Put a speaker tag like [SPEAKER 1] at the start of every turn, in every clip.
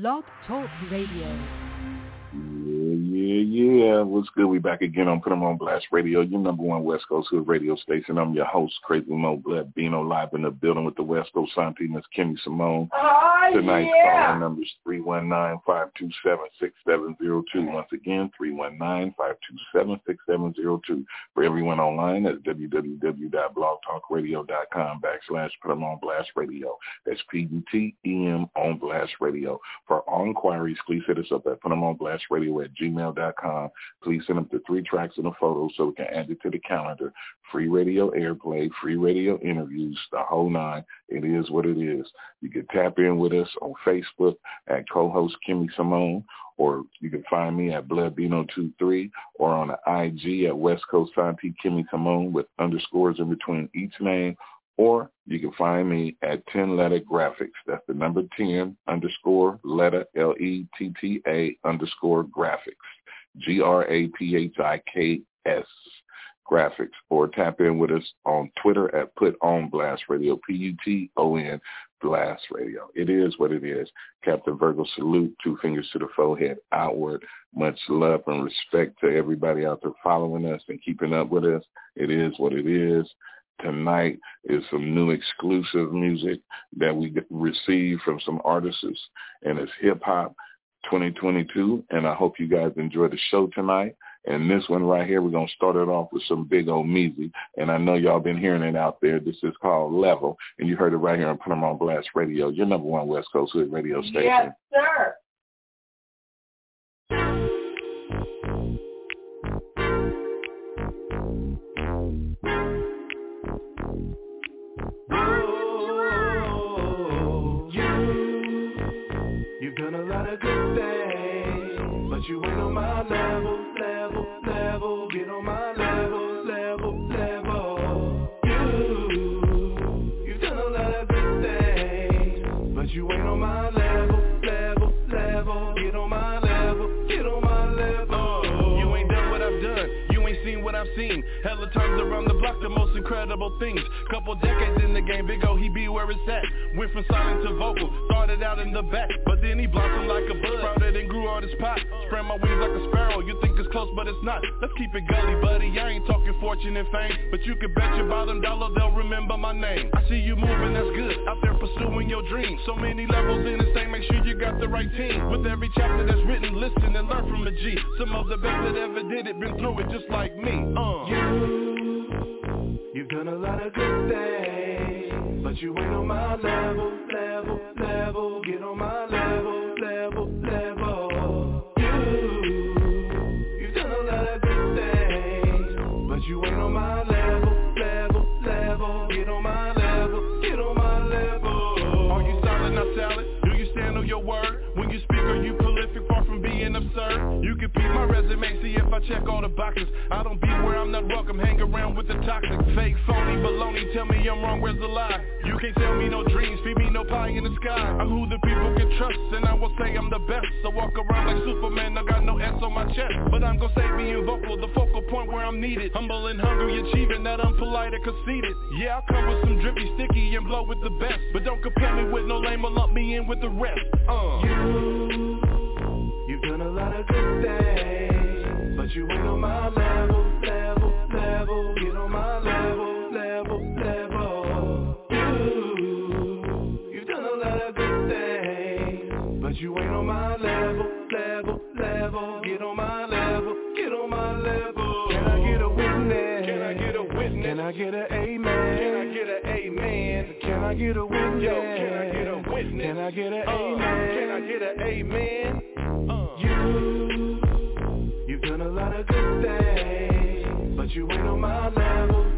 [SPEAKER 1] Blog Talk Radio.
[SPEAKER 2] Yeah, yeah, yeah. What's good? We back again on Put 'em on Blast Radio, your number one West Coast Hood radio station. I'm your host, Crazy Mo Blood Bino, live in the building with the West Coast Santi, Miss Kimmy Simone.
[SPEAKER 3] Oh,
[SPEAKER 2] Tonight's
[SPEAKER 3] yeah.
[SPEAKER 2] calling number is 319-527-6702. Once again, 319-527-6702. For everyone online, that's www.blogtalkradio.com backslash Put 'em on Blast Radio. That's P-U-T-E-M on Blast Radio. For all inquiries, please hit us up at putemonblastradio at gmail.com. Please send up the three tracks and a photo so we can add it to the calendar. Free radio airplay, free radio interviews, the whole nine. It is what it is. You can tap in with us on Facebook at co-host Kimmy Simone, or you can find me at BloodBino23 or on the IG at West Coast Santi Kimmy Simone with underscores in between each name or you can find me at 10 letter graphics. That's the number 10 underscore letter L-E-T-T-A underscore graphics. G-R-A-P-H-I-K-S graphics. Or tap in with us on Twitter at Put On Blast Radio, P-U-T-O-N Blast Radio. It is what it is. Captain Virgo salute, two fingers to the forehead, outward. Much love and respect to everybody out there following us and keeping up with us. It is what it is tonight is some new exclusive music that we received from some artists, and it's hip hop 2022. And I hope you guys enjoy the show tonight. And this one right here, we're gonna start it off with some Big O Meezy. And I know y'all been hearing it out there. This is called Level, and you heard it right here on Put 'em on Blast Radio, your number one West Coast Hood radio station.
[SPEAKER 3] Yes, sir.
[SPEAKER 4] Times around the block, the most incredible things. Couple decades in the game, Big O, he be where it's at. Went from silent to vocal, started out in the back, but then he blossomed like a bud. Sprouted and grew on his pot. Spread my wings like a sparrow. You think it's close, but it's not. Let's keep it gully, buddy. I ain't talking fortune and fame, but you can bet your bottom dollar they'll remember my name. I see you moving, that's good. Out there pursuing your dreams. So many levels in this thing, make sure you got the right team. With every chapter that's written, listen and learn from the G. Some of the best that ever did it, been through it just like me. Uh.
[SPEAKER 5] Good things, but you ain't on my level, level, level.
[SPEAKER 4] Check all the boxes. I don't be where I'm not welcome, hang around with the toxic. Fake, phony, baloney, tell me I'm wrong, where's the lie? You can't tell me no dreams, feed me no pie in the sky. I'm who the people can trust, and I will say I'm the best. So walk around like Superman, I got no S on my chest. But I'm gonna say being vocal, the focal point where I'm needed. Humble and hungry, achieving that I'm polite and conceited. Yeah, I'll come with some drippy, sticky, and blow with the best. But don't compare me with no lame or lump me in with the rest. Uh.
[SPEAKER 5] You, you've done a lot of good things, you ain't on my level, level, level. Get on my level, level, level. You, you've done a lot of good things, but you ain't on my level, level, level. Get on my level, get on my level. Can I get a witness?
[SPEAKER 4] Can I get a witness?
[SPEAKER 5] Can I get a amen?
[SPEAKER 4] Can I get an amen?
[SPEAKER 5] Can I get a witness?
[SPEAKER 4] Yo, can I get a witness?
[SPEAKER 5] Can I get a
[SPEAKER 4] Uh,
[SPEAKER 5] amen?
[SPEAKER 4] Can I get an amen? Uh.
[SPEAKER 5] You, you ain't on my level,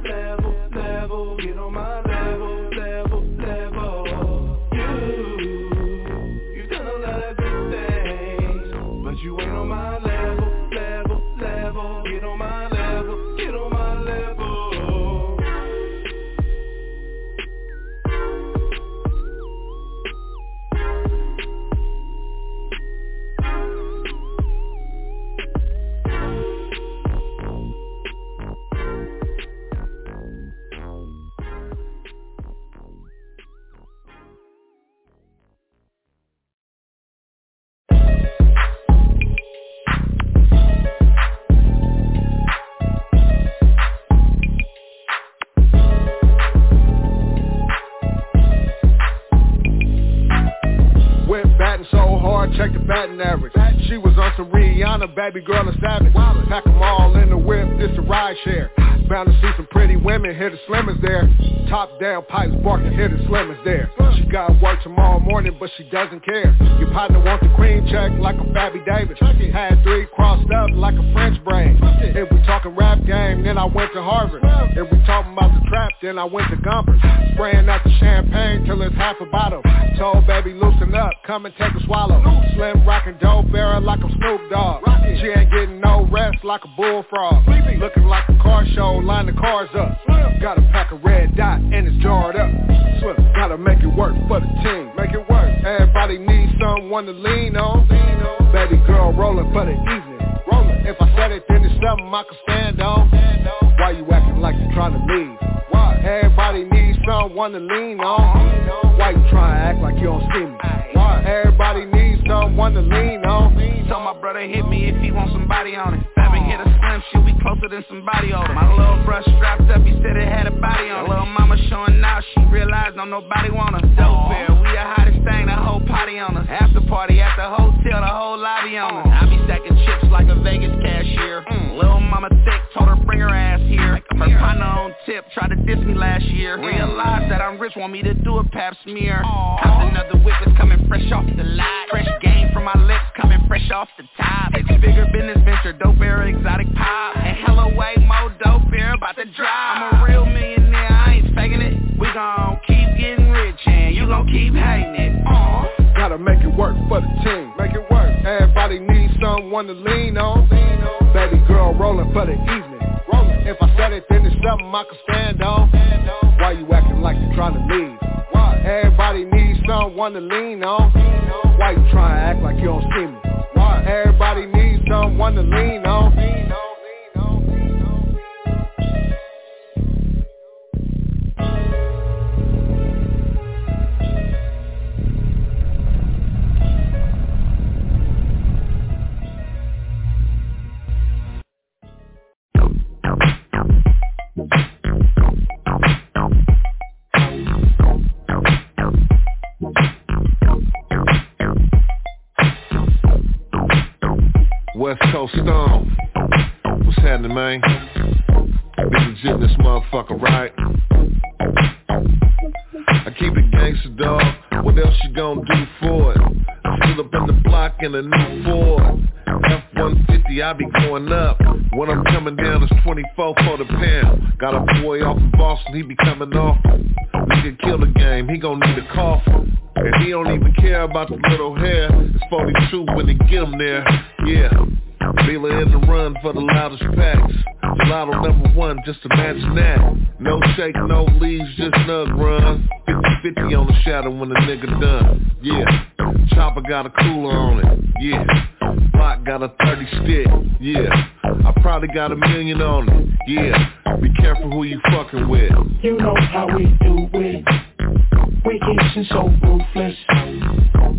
[SPEAKER 6] baby girl and savage. Pack them all in the whip, this a ride share. Bound to see some pretty women, hear the slimmers there. Top down pipes barking, hear the slimmers there. She got work tomorrow morning, but she doesn't care. Your partner wants the cream check like a Fabby Davis. Had three crossed up like a French brain. If we talking rap game, then I went to Harvard. If we talking about the trap, then I went to Gompers. Spraying out the champagne till it's half a bottle. Told baby loosen up, come and take a swallow. Slim like a bullfrog. Looking like a car show, line the cars up. Got a pack of red dot and it's jarred up. Swift, gotta make it work for the team. Make it work. Everybody needs someone to lean on. Baby girl rolling for the evening. If I said it, then it's something I can stand on. Why you acting like you're trying to leave? Why? Everybody needs someone to lean on. Why you trying to act like you don't see me? Why? Everybody needs someone to lean on.
[SPEAKER 7] Tell my brother hit me if he want somebody on it. Seven hit a slim, shit, we closer than somebody on it. My little brush strapped up, he said it had a body on it. Little mama showing out, she realized don't nobody want her. Dope fair, we the hottest thing, the whole party on us. After party at the hotel, the whole lobby on us. I be stacking chips like a Vegas cashier. Mm. Little mama thick, told her bring her ass here. Her partner on tip, tried to diss me last year. Realized that I'm rich, want me to do a pap smear. Copped another it's coming fresh off the lot. Fresh game from my lips, coming fresh off the top. Six bigger business venture, dope era, exotic pop. And hella way more dope beer about to drop. I'm a real millionaire, I ain't faking it. We gon' keep getting rich and you gon' keep hating it. Aww.
[SPEAKER 6] Gotta make it work for the team. Make it work. Everybody needs someone to lean on. Baby girl rolling for the evening. Rolling. If I said it, then it's something I can stand on. Why you acting like you're trying to leave? Why? Everybody needs someone to lean on. Why you trying to act like you don't see me? Why? Everybody needs someone to lean on.
[SPEAKER 8] What's happening, man? Be legit in this motherfucker, right? I keep it gangster, dog. What else you gonna do for it? Stood up in the block in a new Ford. F-150, I be going up. When I'm coming down, it's 24 for the pound. Got a boy off in Boston, he be coming off. Nigga kill the game, he gon' need a coffin. And he don't even care about the little hair. It's 42 when they get him there. Yeah. Feeling in the run for the loudest packs. Lotto number one, just imagine that. No shake, no leaves, just nug run. 50-50 on the shadow when the nigga done. Yeah. Chopper got a cooler on it. Yeah. Block got a 30 stick. Yeah. I probably got a million on it. Yeah. Be careful who you fucking with.
[SPEAKER 9] You know how we do it. We keep so ruthless.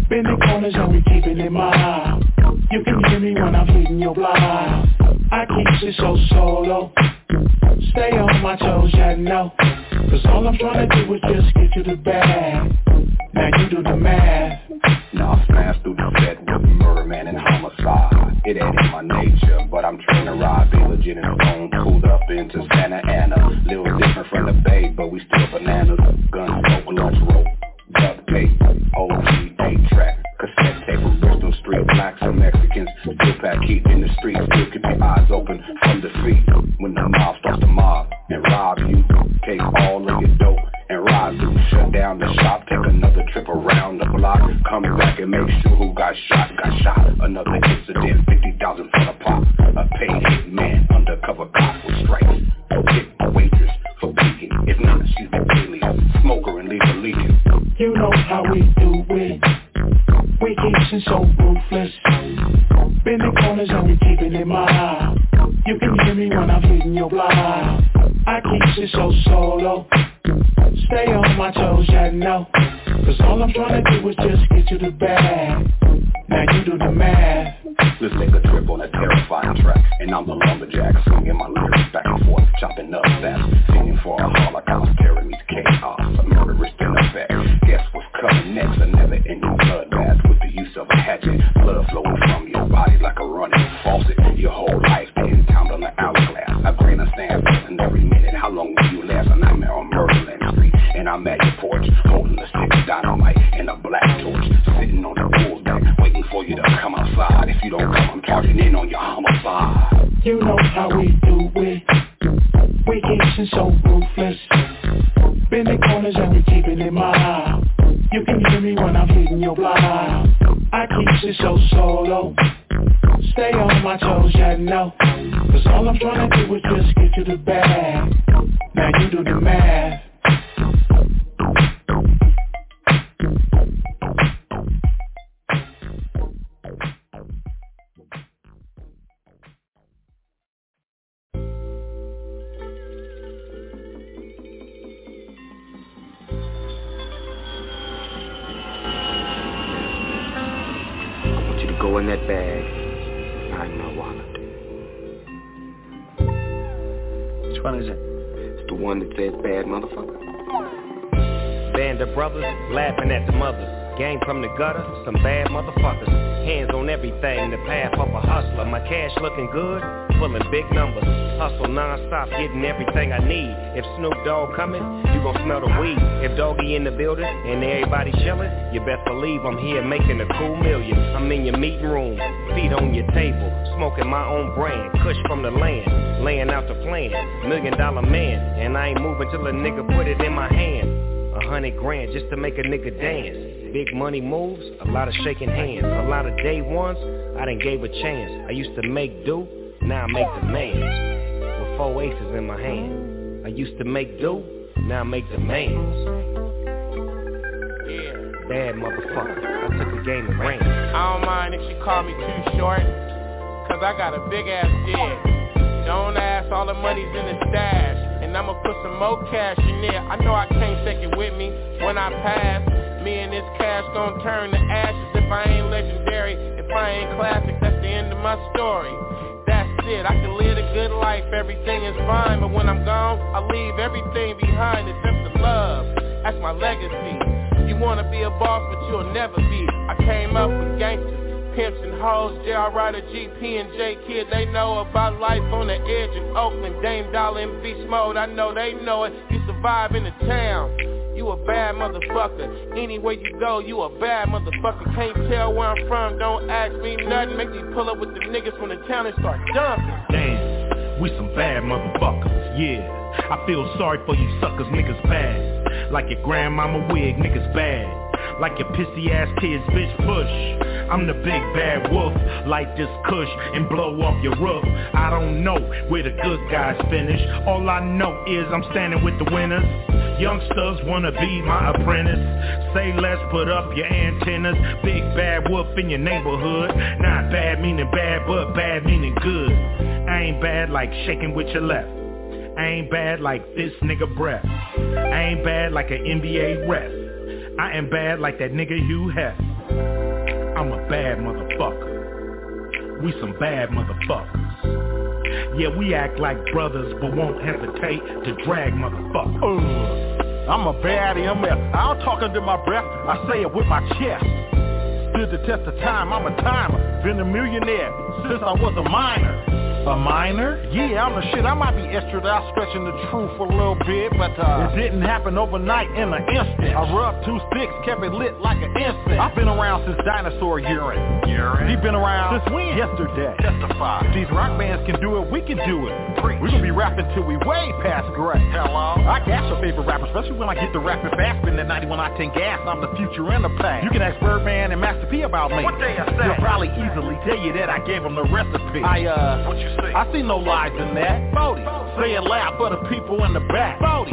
[SPEAKER 9] Bending corners and we keeping it my mild. You can hear me when I'm feeding your blind. I keep it so solo. Stay on my toes, yeah, no. Cause all I'm trying to do is just get you the bag. Now you do the math.
[SPEAKER 10] Now I smash through the set with murder man and homicide. It ain't in my nature, but I'm trying to ride. Be legit and stone, pulled up into Santa Ana. Little different from the bay, but we still bananas. Gun smoke, lunch rope, duct tape, OG, 8-track. Cassette tape from Bristol Street, blacks and Mexicans Still pack heat in the streets, still keep your eyes open from the feet When the mob starts to mob and rob you Take all of your dope and ride through Shut down the shop, take another trip around the block. Come back and make sure who got shot, got shot. Another incident, 50,000 for the pop. A paid hit man, undercover cop with stripes. Hit a waitress for peeking If not, she's the alien Smoker and leave her leaking
[SPEAKER 9] You know how we do it. We keep it so ruthless. Bending corners and we keeping it mild. You can hear me when I'm feeding your blind. I keep it so solo. Stay on my toes, yeah, no. Cause all I'm trying to do is just get you the bag. Now you do the math.
[SPEAKER 10] Let's take a trip on a terrifying track And I'm the lumberjack, swinging my lyrics back and forth Chopping up fast, singing for a holocaust Terror meets chaos, murderous effect Guess what's coming next, a never-ending bloodbath With it Blood flowing from your body like a running faucet. Your whole life getting timed on the hourglass. A grain of sand filling every minute. How long will you last? A nightmare on Murderland Street. And I'm at your porch Holding a stick of dynamite and a black torch. Sitting on the pool deck Waiting for you to come outside. If you don't come, I'm charging in on your homicide.
[SPEAKER 9] You know how we do it Vacation so ruthless. Bending corners and we keeping it mild You can hear me when I'm hitting your block. I keep it so solo. Stay on my toes, yeah, no. Cause all I'm trying to do is just get you the bag. Now you do the math
[SPEAKER 3] go in that bag, find my wallet.
[SPEAKER 11] Which one is it?
[SPEAKER 3] It's the one that says bad motherfucker.
[SPEAKER 12] Band of brothers laughing at the mothers. Gang from the gutter, some bad motherfuckers. Hands on everything, the path of a hustler. My cash looking good, pulling big numbers. Hustle non-stop, getting everything I need. If Snoop Dogg coming, you gon' smell the weed. If Doggy in the building and everybody chillin', you best believe I'm here making a cool million. I'm in your meeting room, feet on your table, smoking my own brand, kush from the land, laying out the plan. Million dollar man, and I ain't moving till a nigga put it in my hand. A hundred grand just to make a nigga dance. Big money moves, a lot of shaking hands. A lot of day ones, I done gave a chance. I used to make do, now I make demands. With four aces in my hand. I used to make do, now I make demands. Bad motherfucker, I took the game and ran.
[SPEAKER 13] I don't mind if you call me Too Short, cause I got a big ass dick. Don't ask, all the money's in the stash. And I'ma put some more cash in there. I know I can't take it with me when I pass. Me and this cash gon' turn to ashes if I ain't legendary. If I ain't classic, that's the end of my story. That's it, I can live a good life, everything is fine. But when I'm gone, I leave everything behind except the love. That's my legacy. You wanna be a boss, but you'll never be. I came up with gangsters, pimps and hoes, J.R. Ryder, GP and J Kid, they know about life on the edge in Oakland, Dame Dollar and Beast Mode, I know they know it, you survive in the town. You a bad motherfucker. Anywhere you go, you a bad motherfucker. Can't tell where I'm from, don't ask me nothing. Make me pull up with the niggas from the town and start dumping.
[SPEAKER 14] Damn, we some bad motherfuckers, yeah. I feel sorry for you suckers, niggas bad. Like your grandmama wig, niggas bad. Like your pissy ass kids, bitch push. I'm the big bad wolf, light this kush and blow off your roof. I don't know where the good guys finish. All I know is I'm standing with the winners. Youngsters wanna be my apprentice. Say less, put up your antennas. Big bad wolf in your neighborhood. Not bad meaning bad, but bad meaning good. I ain't bad like shaking with your left. I ain't bad like this nigga breath. I ain't bad like an NBA ref. I am bad like that nigga Hugh Hef. I'm a bad motherfucker. We some bad motherfuckers. Yeah, we act like brothers, but won't hesitate to drag motherfuckers.
[SPEAKER 11] Uh, I'm a bad MF. I don't talk under my breath. I say it with my chest. Stood the test of time. I'm a timer. Been a millionaire since I was a minor. A minor? Yeah, I'm the shit. I might be extra out stretching the truth a little bit, but uh, it didn't happen overnight in an instant. I rubbed two sticks, kept it lit like an instant. I've been around since dinosaur urine. Urine? He been around since when? Yesterday. Testify. These rock bands can do it, we can do it. Preach. We gonna be rapping till we way past great. Hello? I gas your favorite rapper, especially when I get the rapping fast. Spin that 91 octane gas, I'm the future and the past. You can ask Birdman and Master P about me. What they say? They'll probably easily tell you that I gave them the recipe. I uh, what you say? I see no lies in that. Bodie, say it loud for the people in the back. Bodie.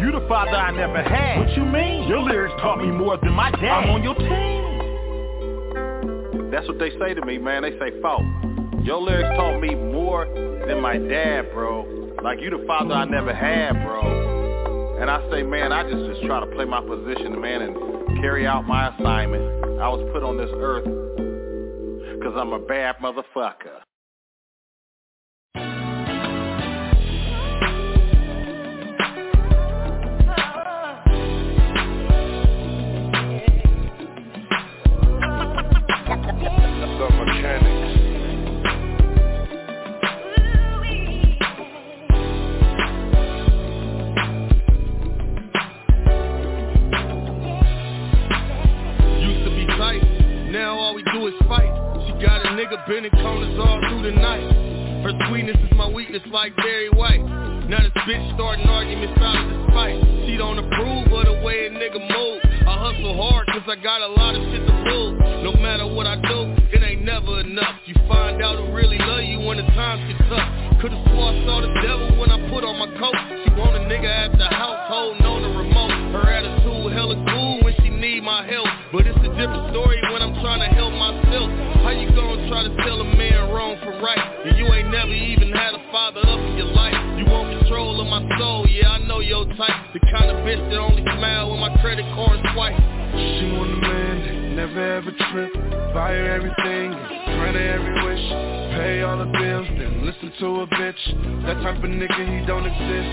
[SPEAKER 11] You the father I never had. What you mean? Your lyrics taught me more than my dad. I'm on your team. That's what they say to me, man. They say, "Folk, your lyrics taught me more than my dad, bro. Like you the father I never had, bro." And I say, man, I just just try to play my position, man, and carry out my assignment. I was put on this earth because I'm a bad motherfucker.
[SPEAKER 15] Do is fight. She got a nigga bending corners all through the night. Her sweetness is my weakness like Barry White. Now this bitch starting arguments out of. She don't approve of the way a nigga move. I hustle hard cause I got a lot of shit to lose. No matter what I do, it ain't never enough. You find out who really love you when the times get tough. Could've swore I saw the devil when I put on my coat. She want a nigga at the house holding on the remote. Her attitude hella cool when she need my help. But it's a different story myself. How you gonna try to tell a man wrong from right? And you ain't never even had a father up in your life. You want control of my soul, yeah, I know your type. The kind of bitch that only smile when my credit card swipe.
[SPEAKER 16] She want a man never ever trip. Buy her everything, grant her every wish. Pay all the bills, then listen to a bitch. That type of nigga, he don't exist.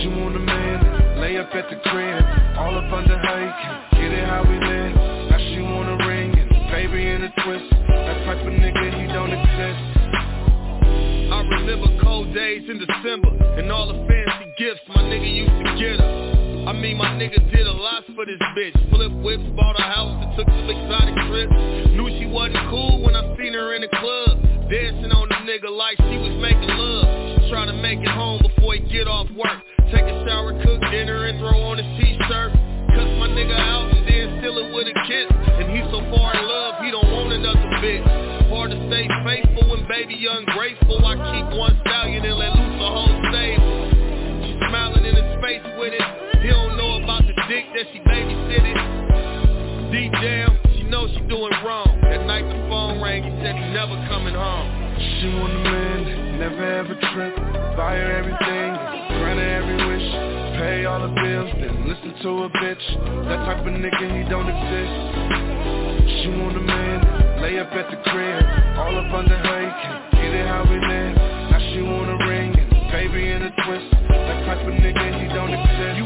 [SPEAKER 16] She want a man lay up at the crib, all up under her, he can get it how we live. Now she want baby in a twist. That type of nigga, he don't exist.
[SPEAKER 15] I remember cold days in December and all the fancy gifts my nigga used to get her. I mean my nigga did a lot for this bitch. Flip whips, bought a house and took some exotic trips. Knew she wasn't cool when I seen her in the club. Dancing on the nigga like she was making love. Trying to make it home before he get off work. Take a shower, cook dinner and throw on his t-shirt. Cuss my nigga out and it with a kiss. And he's so far in love, he don't want another bitch. Hard to stay faithful when baby ungrateful. I keep one stallion and let loose a whole stable. She smiling in his face with it. He don't know about the dick that she babysitted. Deep down, she knows she doing wrong. That night the phone rang, he said he never coming home.
[SPEAKER 16] She want a man never ever trip. Buy her everything, grant her every wish. Pay all the bills, then listen to a bitch. That type of nigga, he don't exist. She want a man lay up at the crib, all up under her, he can get it how we live. Now she want a ring and baby in a twist. That type of nigga,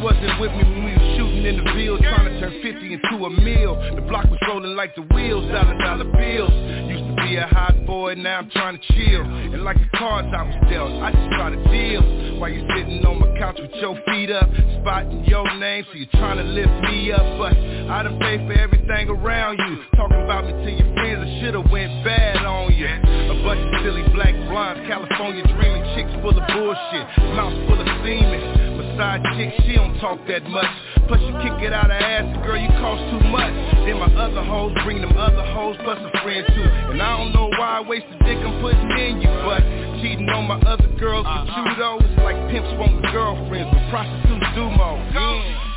[SPEAKER 17] wasn't with me when we was shooting in the field, trying to turn 50 into a meal. The block was rolling like the wheels, dollar dollar bills. Used to be a hot boy, now I'm trying to chill. And like the cards I was dealt, I just try to deal. While you sitting on my couch with your feet up, spotting your name, so you're trying to lift me up. But I done paid for everything around you. Talking about me to your friends, I should've went bad on you. A bunch of silly black blondes, California dreaming chicks full of bullshit, mouths full of semen. Massage chick, she don't talk that much. Plus you kick it out of ass, girl, you cost too much. Then my other hoes bring them other hoes plus a friend too. And I don't know why I waste the dick I'm putting in you, but cheating on my other girls with you uh-huh. though, it's like pimps want girlfriends, but prostitutes do more. Yeah.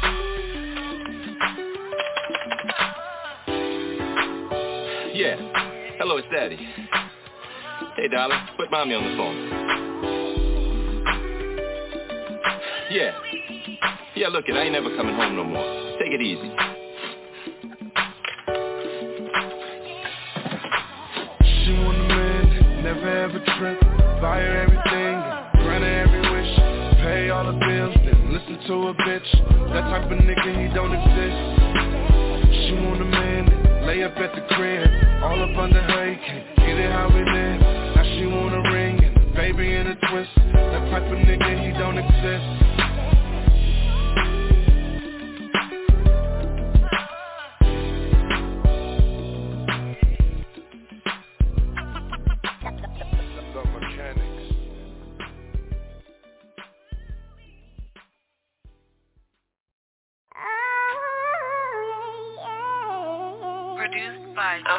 [SPEAKER 18] Yeah. Hello, it's Daddy. Hey, darling, put mommy on the phone. Yeah. Yeah, look it, I ain't never coming home no more. Take it easy.
[SPEAKER 16] She want a man never ever trip. Buy her everything, grant her every wish. Pay all the bills, then listen to a bitch. That type of nigga, he don't exist. She want a man lay up at the crib, all up under her, he can't get it how we live. Now she want a ring and baby in a twist. That type of nigga, he don't exist.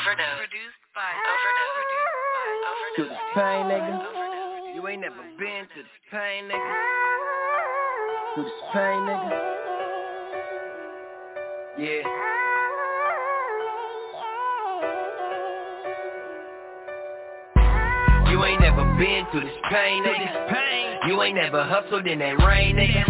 [SPEAKER 19] By Overdose. Produced by Overdose.
[SPEAKER 20] To this pain, nigga. You ain't never been to this pain, nigga. To this pain, nigga. Yeah. You ain't never been to this pain, nigga. You ain't never hustled in that rain, nigga.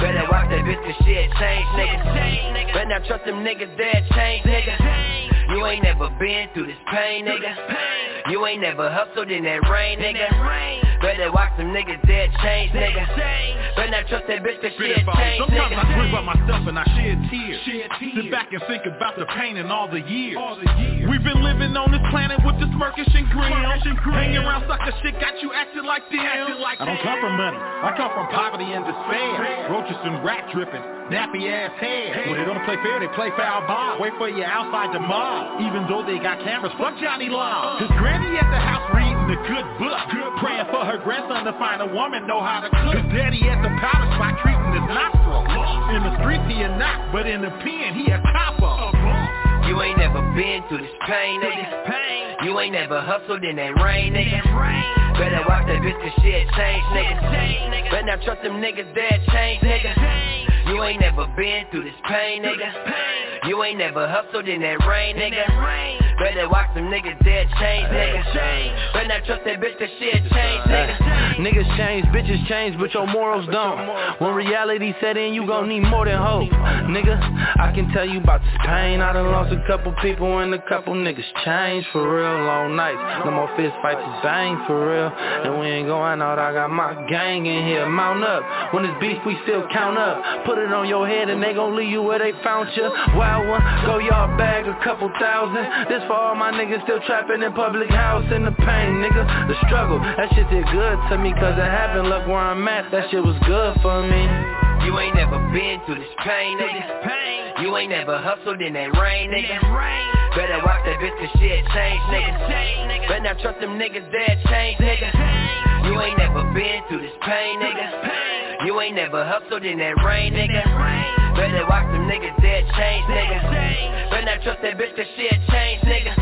[SPEAKER 20] Better watch that bitch cause shit change, nigga. Better not trust them niggas that change, nigga. You ain't never been through this pain, nigga. You ain't never hustled in that rain, nigga. Better watch some niggas that change, nigga. Better not trust that bitch cause change,
[SPEAKER 11] Sometimes I dream
[SPEAKER 20] nigga.
[SPEAKER 11] about myself and I shed tears. Sit back and think about the pain and all the years. We've been living on this planet with this murkish and grim. Hanging around sucker shit got you acting like them. I don't come from money. I come from poverty and despair. Roaches and rat dripping. nappy ass head. When they don't play fair, they play foul ball. Wait for you outside the mall. Even though they got cameras, fuck Johnny Law. Uh. His granny at the house reading the good book. Praying for her grandson to find a woman know how to cook. His daddy at the powder spot treating his nostril. In the streets he a knock, but in the pen he a copper.
[SPEAKER 20] You ain't never been through this pain, nigga. You ain't never hustled in that rain, nigga. Better watch that bitch cause shit change, nigga. Better not trust them niggas that change, nigga. You ain't never been through this pain, nigga. You ain't never hustled in that rain, nigga. Better watch them niggas dead change, nigga. Better not trust that bitch cause shit change, nigga.
[SPEAKER 21] Niggas change, bitches change, but your morals don't. When reality set in, you gon' need more than hope. Nigga, I can tell you about this pain. I done lost a couple people and a couple niggas changed for real. Long nights, no more fist fights, it's bang for real. And we ain't going out, I got my gang in here. Mount up, when it's beef, we still count up. Put it on your head and they gon' leave you where they found you. Wild one, go yard bag a couple thousand. This for all my niggas still trapping in public house in the pain, nigga. The struggle, that shit did good to me cause it happened. Look where I'm at, that shit was good for me.
[SPEAKER 20] You ain't never been through this pain, nigga. This pain. You ain't never hustled in that rain, nigga. Better watch that bitch cause shit change, nigga. Better not trust them niggas that change, nigga. You ain't never been through this pain, nigga. You ain't never hustled in that rain, nigga. Better watch them niggas that change, nigga. Better not trust that bitch cause shit change, nigga.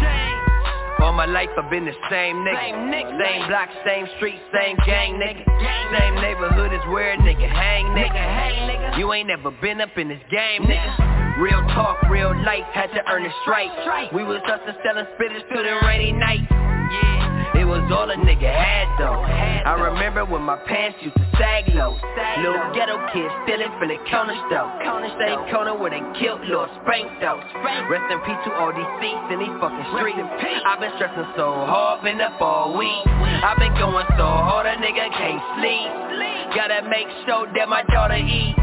[SPEAKER 20] All my life I've been the same nigga. Same nigga. same block, same street, same gang nigga. Gang, Same neighborhood is where a nigga hang nigga. You ain't never been up in this game nigga. Real talk, real life, had to earn a strike. We was hustling, selling spitters to the rainy night. Yeah, it was all a nigga had though. I remember when my pants used to sag low. Little ghetto kid stealing from the counter store. Same corner where they killed Lord Spank though. Rest in peace to all these seats in these fucking streets. I've been stressing so hard, been up all week. I've been going so hard, a nigga can't sleep. Gotta make sure that my daughter eat.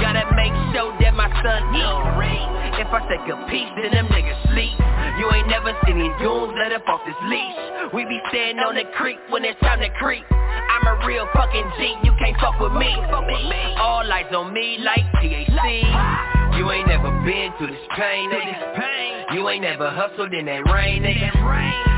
[SPEAKER 20] Gotta make sure that my son eat. If I take a piece, then them niggas sleep. You ain't never seen these goons let up off this leash. We be standing on the creek when it's time to creep. I'm a real fucking G, you can't fuck with me. All eyes on me like THC. You ain't never been through this pain, nigga. You ain't never hustled in that rain, nigga.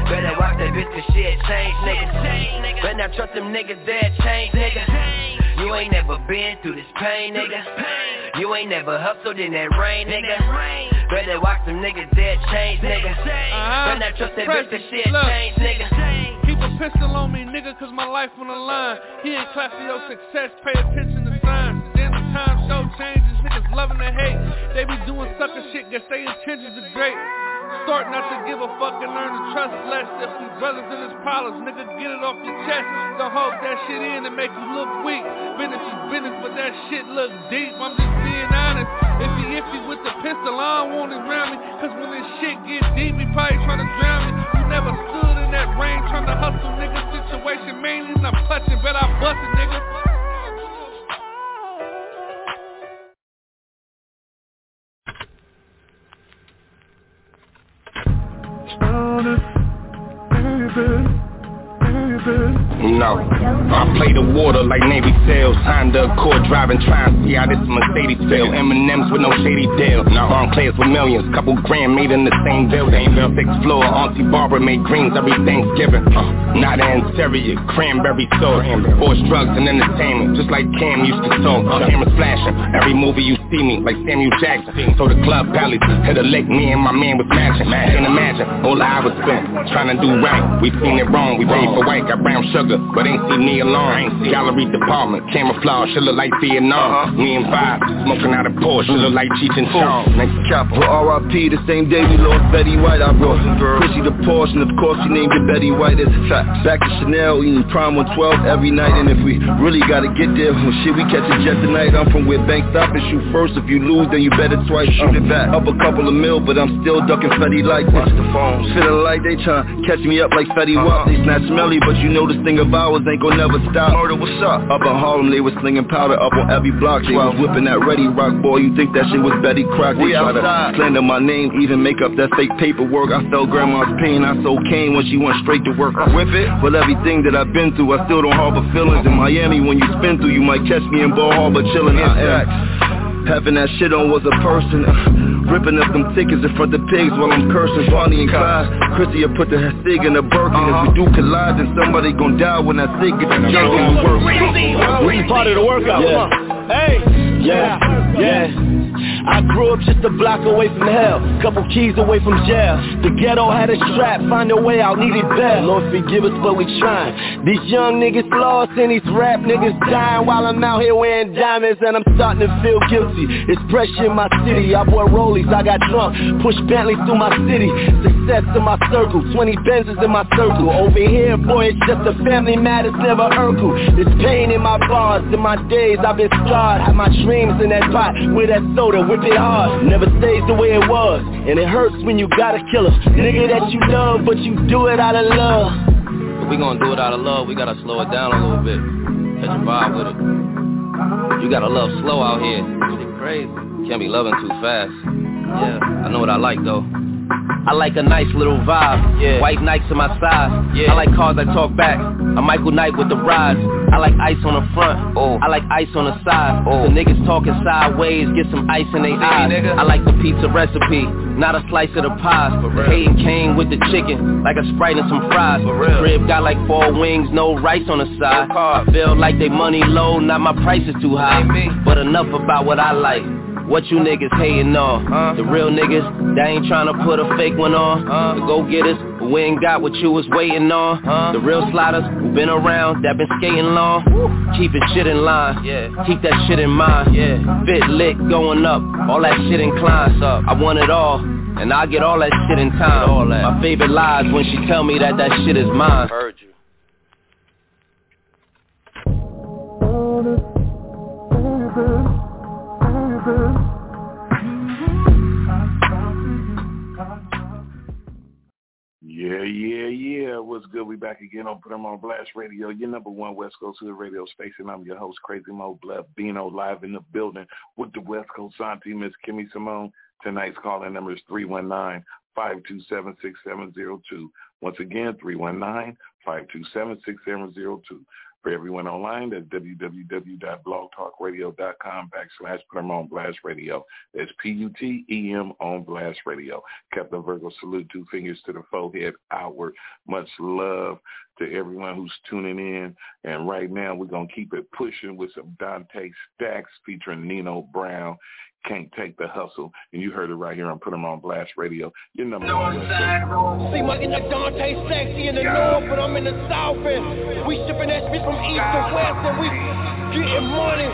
[SPEAKER 20] Better watch that bitch cause shit change, nigga. Better not trust them niggas that change, nigga. You ain't never been through this pain, nigga. You ain't never hustled in that rain, nigga. Better watch them niggas that change, nigga. Better not trust that bitch cause shit change, nigga.
[SPEAKER 22] Keep a pistol on me, nigga, cause my life on the line. He ain't class for your success, pay attention to signs. Then the time show changes, niggas loving to hate. They be doing sucker shit, guess they intentions are great. Start not to give a fuck and learn to trust less. If we brothers in his problems, nigga, get it off your chest. Don't hold that shit in and make you look weak. Business is business, but that shit look deep. I'm just being honest. If he iffy with the pistol, I don't want him around me. Cause when this shit get deep, he probably trying to drown me. You never stood in that rain trying to hustle, nigga. Situation mainly, and I'm clutching, bet I bust it, nigga.
[SPEAKER 23] ribbon no, I play the water like Navy SEALs. Honda Accord driving, trying to see how this Mercedes feel M&M's with no shady deal. Now on Enclaves with millions, couple grand made in the same building. Sixth floor, Auntie Barbara made greens every Thanksgiving. Uh, Not an interior, cranberry sauce. Forced drugs and entertainment, just like Cam used to talk. Cameras flashing, every movie you see me Like Samuel Jackson, so the club palace Hit a lick, me and my man was matching. Can't imagine, all I was spent Trying to do right, we seen it wrong. We paid for white, got brown sugar But ain't see me alone Gallery department, camouflage, shit look like Vietnam uh-huh. Me and Five, smoking out a Porsche Shit look like Cheech and Chong
[SPEAKER 24] Chopper. R.I.P. the same day we lost Betty White, I brought Chrissy the Porsche, and of course she named it Betty White as a fact. Back to Chanel, eating prime 112 every night, and if we really gotta get there, well shit, we catch a jet tonight. I'm from where banks stop and shoot first. If you lose, then you better twice shoot it back. Up a couple of mil, but I'm still ducking Fetty like Watch the phone. Feeling like they tryna catch me up like Fetty Wap. Uh-huh. They snatch smelly, but you know this thing of ours ain't gon' never stop. Murder, what's up? Up in Harlem, they was slinging powder up on every block. They was whipping that ready rock boy. You think that shit was Betty Crock? They
[SPEAKER 25] We
[SPEAKER 24] try to
[SPEAKER 25] outside.
[SPEAKER 24] slander my name, even make up that fake paperwork. I felt grandma's pain, I sold cane when she went straight to work. Whip it, but everything that I've been through, I still don't harbor feelings. In Miami, when you spin through, you might catch me in Bal Harbour chilling. I am Having that shit on was a person. Ripping up them tickets in front of the pigs while I'm cursing Bonnie and Clyde. Chrissy put the Sig in the Birkin. Uh-huh. If we do collide, then somebody gon' die when that Sig gets the junk on work.
[SPEAKER 26] We part of the workout. Yeah. Hey.
[SPEAKER 24] Yeah.
[SPEAKER 26] Yeah. I grew up just a block away from hell, couple keys away from jail. The ghetto had a strap, find a way out, needed bail. Lord forgive us, but we trying. These young niggas lost and these rap niggas dying while I'm out here wearing diamonds and I'm starting to feel guilty. It's pressure in my city, I bought rollies, I got drunk, pushed Bentleys through my city. Success in my circle, 20 Benzes in my circle. Over here, boy, it's just a family matters, never Urkel. It's pain in my bars, in my days I've been scarred. Had my dreams in that pot with that soda whip it hard, never stays the way it was. And it hurts when you gotta kill a nigga that you love But you do it out of love.
[SPEAKER 27] If we gonna do it out of love, we gotta slow it down a little bit. Catch a vibe with it. You gotta love slow out here. Shit crazy. Can't be loving too fast. Yeah, I know what I like though
[SPEAKER 26] I like a nice little vibe. Yeah. White Nikes in my size. Yeah. I like cars that talk back. A Michael Knight with the rise. I like ice on the front. Oh. I like ice on the side. Oh. The niggas talking sideways, get some ice in their eyes. Nigga. I like the pizza recipe, not a slice of the pie. Hayden came with the chicken, like a Sprite and some fries. Crib got like four wings, no rice on the side. I feel like they money low, not my price is too high. But enough about what I like. What you niggas hating on? The real niggas that ain't trying to put a fake one on. The go-getters who ain't got what you was waiting on. The real sliders who been around that been skating long. Keeping shit in line. Yeah. Keep that shit in mind. Yeah. Fit lit going up. All that shit inclines up. I want it all. And I get all that shit in time. All that. My favorite lies when she tell me that that shit is mine.
[SPEAKER 2] Back again on Put 'em on Blast Radio, your number one West Coast Hood radio station. I'm your host, Crazy Mo Bluff, Bino, live in the building with the West Coast Auntie, Miss Kimmy Simone. Tonight's calling number is 319-527-6702. Once again, 319-527-6702. For everyone online, that's www.blogtalkradio.com backslash put 'em on blast radio. That's P-U-T-E-M on blast radio. Captain Virgo salute, two fingers to the forehead outward. Much love to everyone who's tuning in. And right now we're going to keep it pushing with some Dante Stackz featuring Nino Brown. Can't take the hustle. And you heard it right here on Put 'em on Blast Radio. Your number one.
[SPEAKER 28] See my nigga Dante sexy in the north, but I'm in the south and we shipping that shit from east to west and we getting money.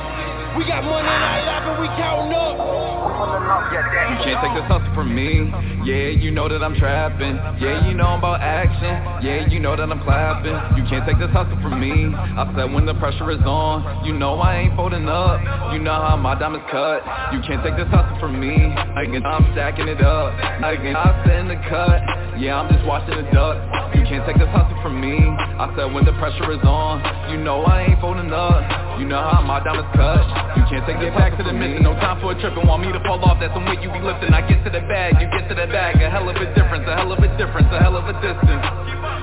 [SPEAKER 28] We got money in our lap and we counting up.
[SPEAKER 29] You can't take this hustle from me. Yeah, you know that I'm trapping. Yeah, you know I'm about action. Yeah, you know that I'm clapping. You can't take this hustle from me. I said when the pressure is on, you know I ain't folding up. You know how my diamonds cut. You can't take this hustle from me. Again, I'm stacking it up. Again, I sit in the cut. Yeah, I'm just watching the duck. You can't take this hustle from me. I said when the pressure is on, you know I ain't folding up. You know how my diamonds cut. You can't take it back to the mission. No time for a trip and want me to fall off. That's weight you be lifting. I get to the bag, you get to the bag. A hell of a difference, a hell of a difference, a hell of a distance.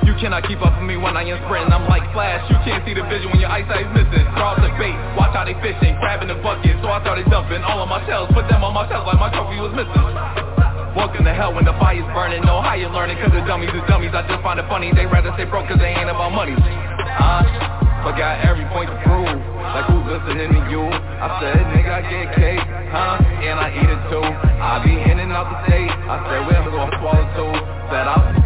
[SPEAKER 29] You cannot keep up with me when I am sprinting. I'm like Flash. You can't see the vision when your eyesight's missing. Out the bait, watch how they fishing, grabbing the bucket. So I started dumping all of my tails, put them on my tails like my trophy was missing. Welcome to hell when the fire's burning. How you're learning, cause the dummies is dummies. I just find it funny. They rather stay broke cause they ain't about money. Uh, forgot every point to prove. Like who's listening to you? I said, nigga, I get cake, huh? And I eat it too. I be in and out the state. I said, we're gonna swallow too. Said I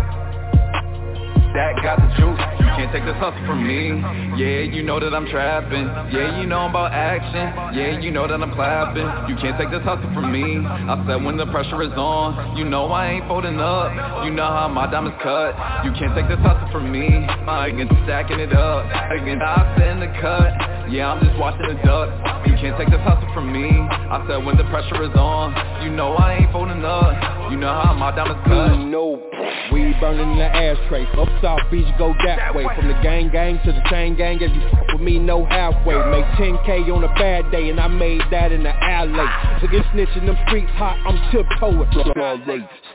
[SPEAKER 29] that got the juice. You can't take this hustle from me. Yeah, you know that I'm trapping. Yeah, you know I'm about action. Yeah, you know that I'm clapping. You can't take this hustle from me. I said when the pressure is on, you know I ain't folding up. You know how my diamonds cut. You can't take this hustle from me. I ain't stacking it up. I sit in the cut. Yeah, I'm just watching the duck. You can't take this hustle from me. I said when the pressure is on, you know I ain't folding up. You know how my diamonds cut.
[SPEAKER 28] You know, we burning the ashtray. Up South Beach, go that way. From the gang gang to the same gang If you fuck with me, no halfway. Make 10K on a bad day, and I made that in the alley. So get snitching them streets hot, I'm tiptoeing.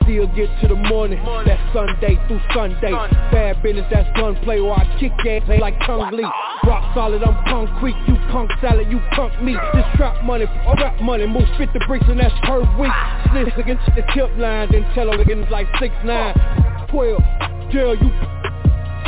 [SPEAKER 28] Still get to the morning, that's Sunday through Sunday. Bad business, that's gunplay, or I kick ass like Chun-Li. Rock solid, I'm punk
[SPEAKER 6] creek, you punk salad, you punk me. This trap money, rap money, move 50 bricks and that's per week. Snitch against the tip line, then tell her again like 6 9 12. Jail, you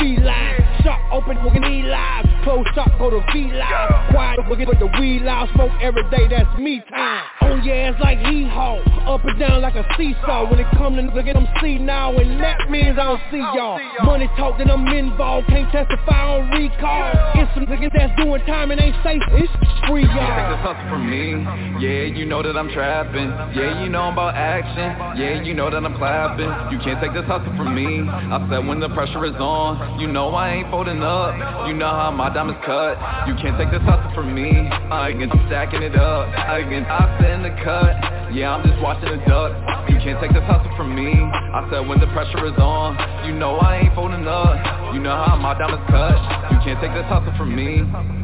[SPEAKER 6] feline. Shop open, fucking E live. Close shop, go to V live. Quiet, fucking with the weed loud. Smoke every day, that's me time. On your ass like he haul. Up and down like a seesaw. When it come to look at them see now, and that means I don't see y'all. Money talk, then I'm involved. Can't testify on recall. It's some niggas that's doing time and ain't safe. It's free
[SPEAKER 29] Take
[SPEAKER 6] y'all.
[SPEAKER 29] this hustle from me, yeah, you know that I'm trapping Yeah, you know I'm about action, yeah, you know that I'm clapping You can't take this hustle from me, I said when the pressure is on You know I ain't folding up, you know how my diamonds cut. You can't take this hustle from me, I can, I'm stacking it up. I can, I in the cut, yeah, I'm just watching the duck. You can't take this hustle from me, I said when the pressure is on You know I ain't folding up, you know how my diamonds cut. You can't take this hustle from me. Uh-uh.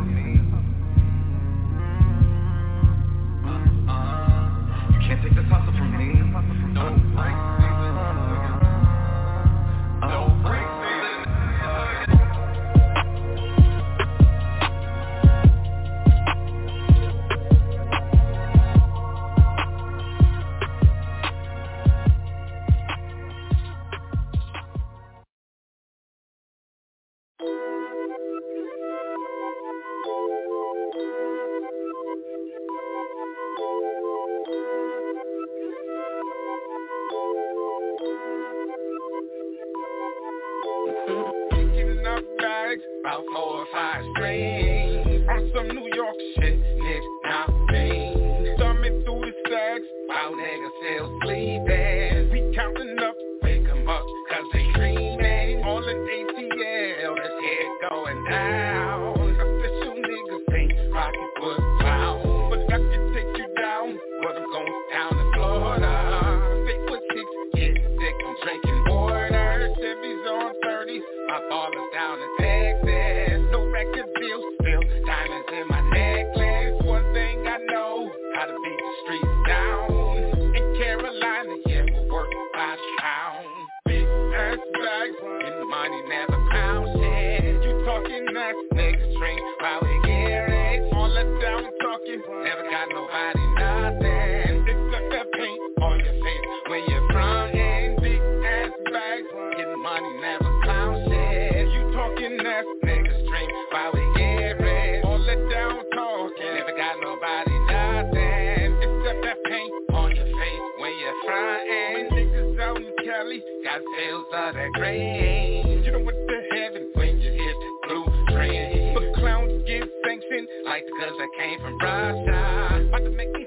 [SPEAKER 29] You can't take this hustle
[SPEAKER 30] you're. Niggas out in Cali got sales of that green. You know what the heaven when you hit the blue train. But clowns get sanctioned like cause I came from Russia. About to make me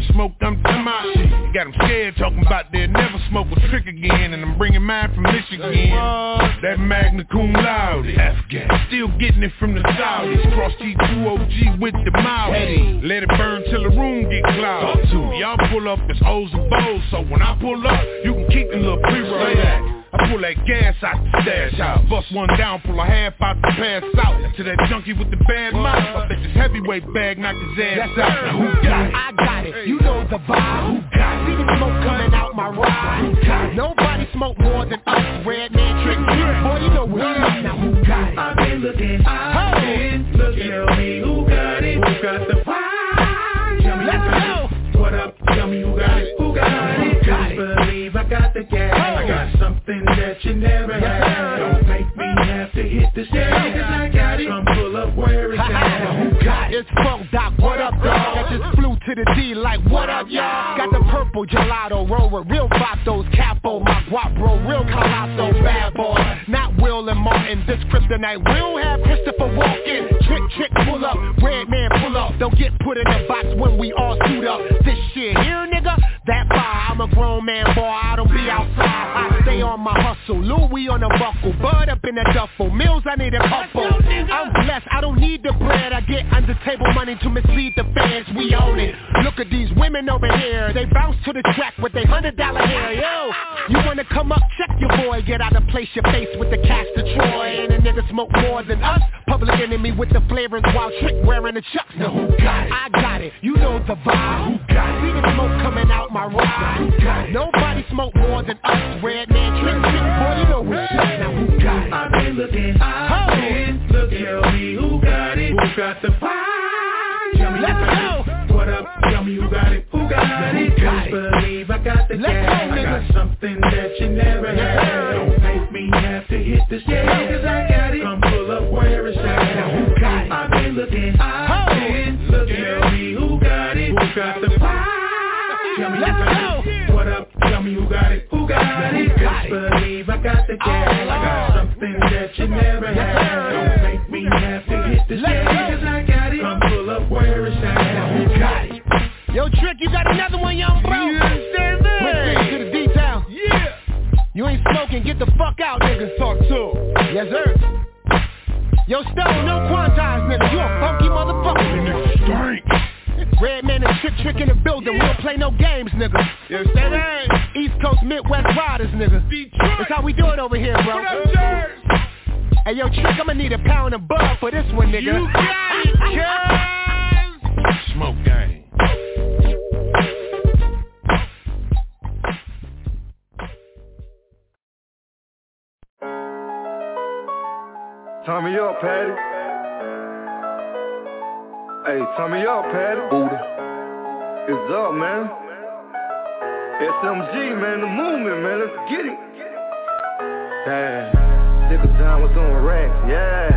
[SPEAKER 30] the
[SPEAKER 15] smoke, I'm to my shit,
[SPEAKER 31] got them scared talking about they'll never smoke a trick again And I'm bringing mine from Michigan. That Magna Cum Laude Afghan. Still getting it from the Saudis. Cross T2OG with the Maui Let it burn till the room get cloudy. Y'all pull up as O's and Bo's So when I pull up, you can keep the little pre-roll I pull that gas out the stash house. Bust one down, pull a half out the pass out. To that junkie with the bad mouth. I bet this heavyweight bag knock his ass out. Now who got it?
[SPEAKER 32] I got it. You know the vibe. Who got it? See the smoke coming out my ride. Who got it? Nobody smoke more than us. Redman trick. Boy, you know up. Now who got it?
[SPEAKER 14] I've been looking. I've Tell me who got it. Who got it? Just believe I got the gas. I got something that you never had. Don't make me have to hit the stage. It's
[SPEAKER 32] Funk Doc, what up, dog? I just flew to the D like, what up, y'all? Got the purple gelato roller, real vatos, capo, my guap bro, real colosso, bad boy. Not Will and Martin, this kryptonite will have Christopher Walken. Trick, trick, pull up, Redman, pull up. Don't get put in the box when we all suit up. This shit here, nigga, that fire. I'm a grown man, boy, I don't be outside. I stay on my hustle, Louis on the buckle, Bud up in the duffel, Mills, I need a couple. I'm blessed, I don't need the bread, I get under table money to mislead the fans, we own it. Look at these women over here, they bounce to the track with their hundred dollar hair, yo. You wanna come up, check your boy, get out of place your face with the cash to Troy. And a nigga smoke more than us, public enemy with the flavors while trick wearing the chucks. Now who got it? I got it, you know the vibe. Who got it? See the smoke coming out my ride. Who got it? Nobody smoke more than us, Redman trick, trick, boy, you know what's up. Now who got it?
[SPEAKER 14] I've been looking, I've been looking. Tell me who got it, who got the vibe. Tell me who got it. What up? Tell me who got it, who got it. Just believe I got the gas. I got something that you never had. Don't make me have to hit the stage. Cause I got it. Come pull up where it's at. Now who got it? I've been looking, I've been looking. Tell me who got it, who got the vibe. Tell me who got it. What up? Tell me who got it, who got it. Just believe I got the gas. I got something that you never had. Don't make me have to hit the stage. Cause I got it. Come pull up where it's at. Who got it?
[SPEAKER 32] Yo, Trick, you got another one, young bro? You understand that? Let's get to the detail.
[SPEAKER 31] Yeah.
[SPEAKER 32] You ain't smoking, get the fuck out, nigga.
[SPEAKER 31] Talk to
[SPEAKER 32] Yes, sir. Yo, Stone, no quantize, nigga. You a funky motherfucker.
[SPEAKER 31] Nigga stink.
[SPEAKER 32] Redman and Trick Trick in the building. We don't play no games, nigga.
[SPEAKER 31] You understand that?
[SPEAKER 32] East Coast Midwest riders, nigga.
[SPEAKER 31] Detroit.
[SPEAKER 32] That's how we do it over here, bro.
[SPEAKER 31] What up, Jersey?
[SPEAKER 32] Hey, yo, Trick, I'ma need a pound of bud for this one, nigga.
[SPEAKER 31] You got it, cuz. Smoke gang.
[SPEAKER 5] Turn me up, Patty. Hey, turn me up, Patty.
[SPEAKER 24] Buddha.
[SPEAKER 5] It's up, man. SMG, man, the movement, man. Let's get it. Yeah. Niggas down with doing racks. Yeah.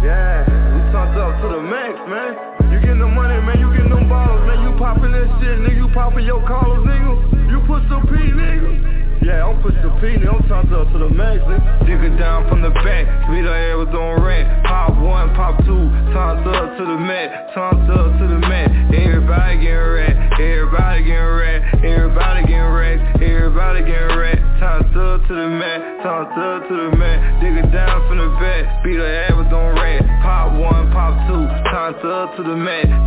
[SPEAKER 5] Yeah. We turned up to the max, man. You getting the money, man. You getting them balls, man. You popping that shit, nigga. You popping your collars, nigga. You put some P, nigga. Yeah, I'm push the P. I'm turned up to the max, nigga. Nigga down from the back. Beat her ass with on rack. Pop one, pop two. Turned up to the mat. Turned up to the mat. Everybody getting racked. Everybody getting racked. Everybody getting racked. Everybody getting racked. Turned up to the mat. Turned up to the mat. Nigga down from the back. Beat her ass with on rack. Pop one, pop two. Turned up to the mat.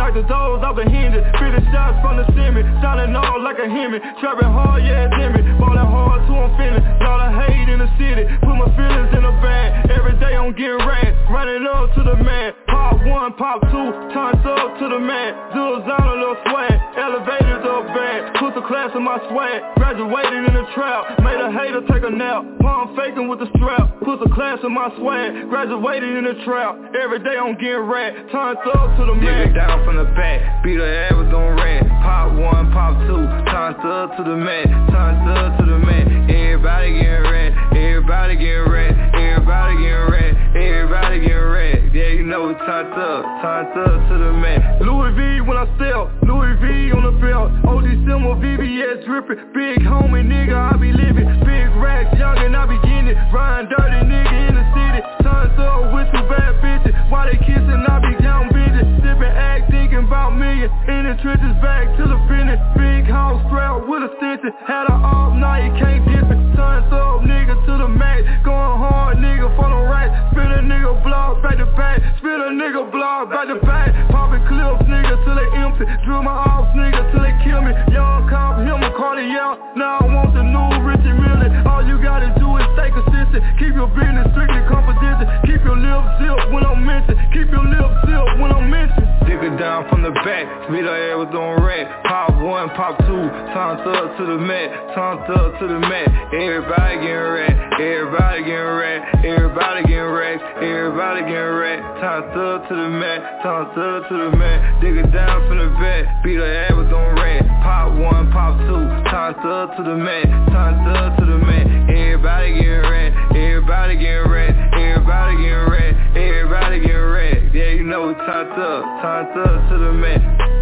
[SPEAKER 5] Vengeance. The doors off the hinges. Fitted shots from the semi. Sounding all like a Hemi. Trapping hard, yeah, it's Hemi. Ballin' hard to I'm feeling. Lot of hate in the city. Put my feelings in a bag. Every day I'm getting ran. Running up to the man. Pop one, pop two. Turns up to the man. Dudes on a little swag. Elevators up bad. Put the class in my swag. Graduated in the trap. Made a hater take a nap. Palm faking with the strap. Put the class in my swag. Graduated in the trap. Every day I'm getting rat. Turns up to the man. Nigga down from the back. Beat ass with on rat. Pop one, pop two. Turns up to the man. Turns up to the man. Everybody getting rat. Everybody getting red, everybody getting red, everybody getting red. Yeah, you know it's turned up, turned up to the man. Louis V when I sell, Louis V on the belt. OG Simmer, VVS dripping, big homie nigga, I be living. Big racks, young and I be getting it. Ryan dirty nigga in the city, turns up with two bad bitches. While they kissing, I be young bitches. Sipping act, thinking about million. In the trenches, back to the finish. Big house strap with a stitching. Had her off night, can't dip it. Up, nigga to the max. Going hard, nigga for the right. Spin a nigga block back to back. Spin a nigga block back to back. Popping clips, nigga till they empty. Drill my off, nigga till they kill me. Young cop, him a Cartier. Now I want the new Richie Millie. All you gotta do is stay consistent. Keep your business strictly confidential. Keep your lips sealed when I'm mentioned. Keep your lips it down from the back. Speed her air with on red. Pop one, pop two. Turned up to the mat. Turned up to the mat. Everybody getting red. Everybody getting red. Everybody getting wrecked. Everybody getting wrecked. Turned up to the mat. Turned up to the mat. Dig it down from the back. Beat her ass with on red. Pop one, pop two. Turned up to the mat. Turned up to the mat. Everybody getting red. Everybody getting red. Everybody getting red. Everybody getting red. Yeah, you know it's turned up. Turned up to the mat.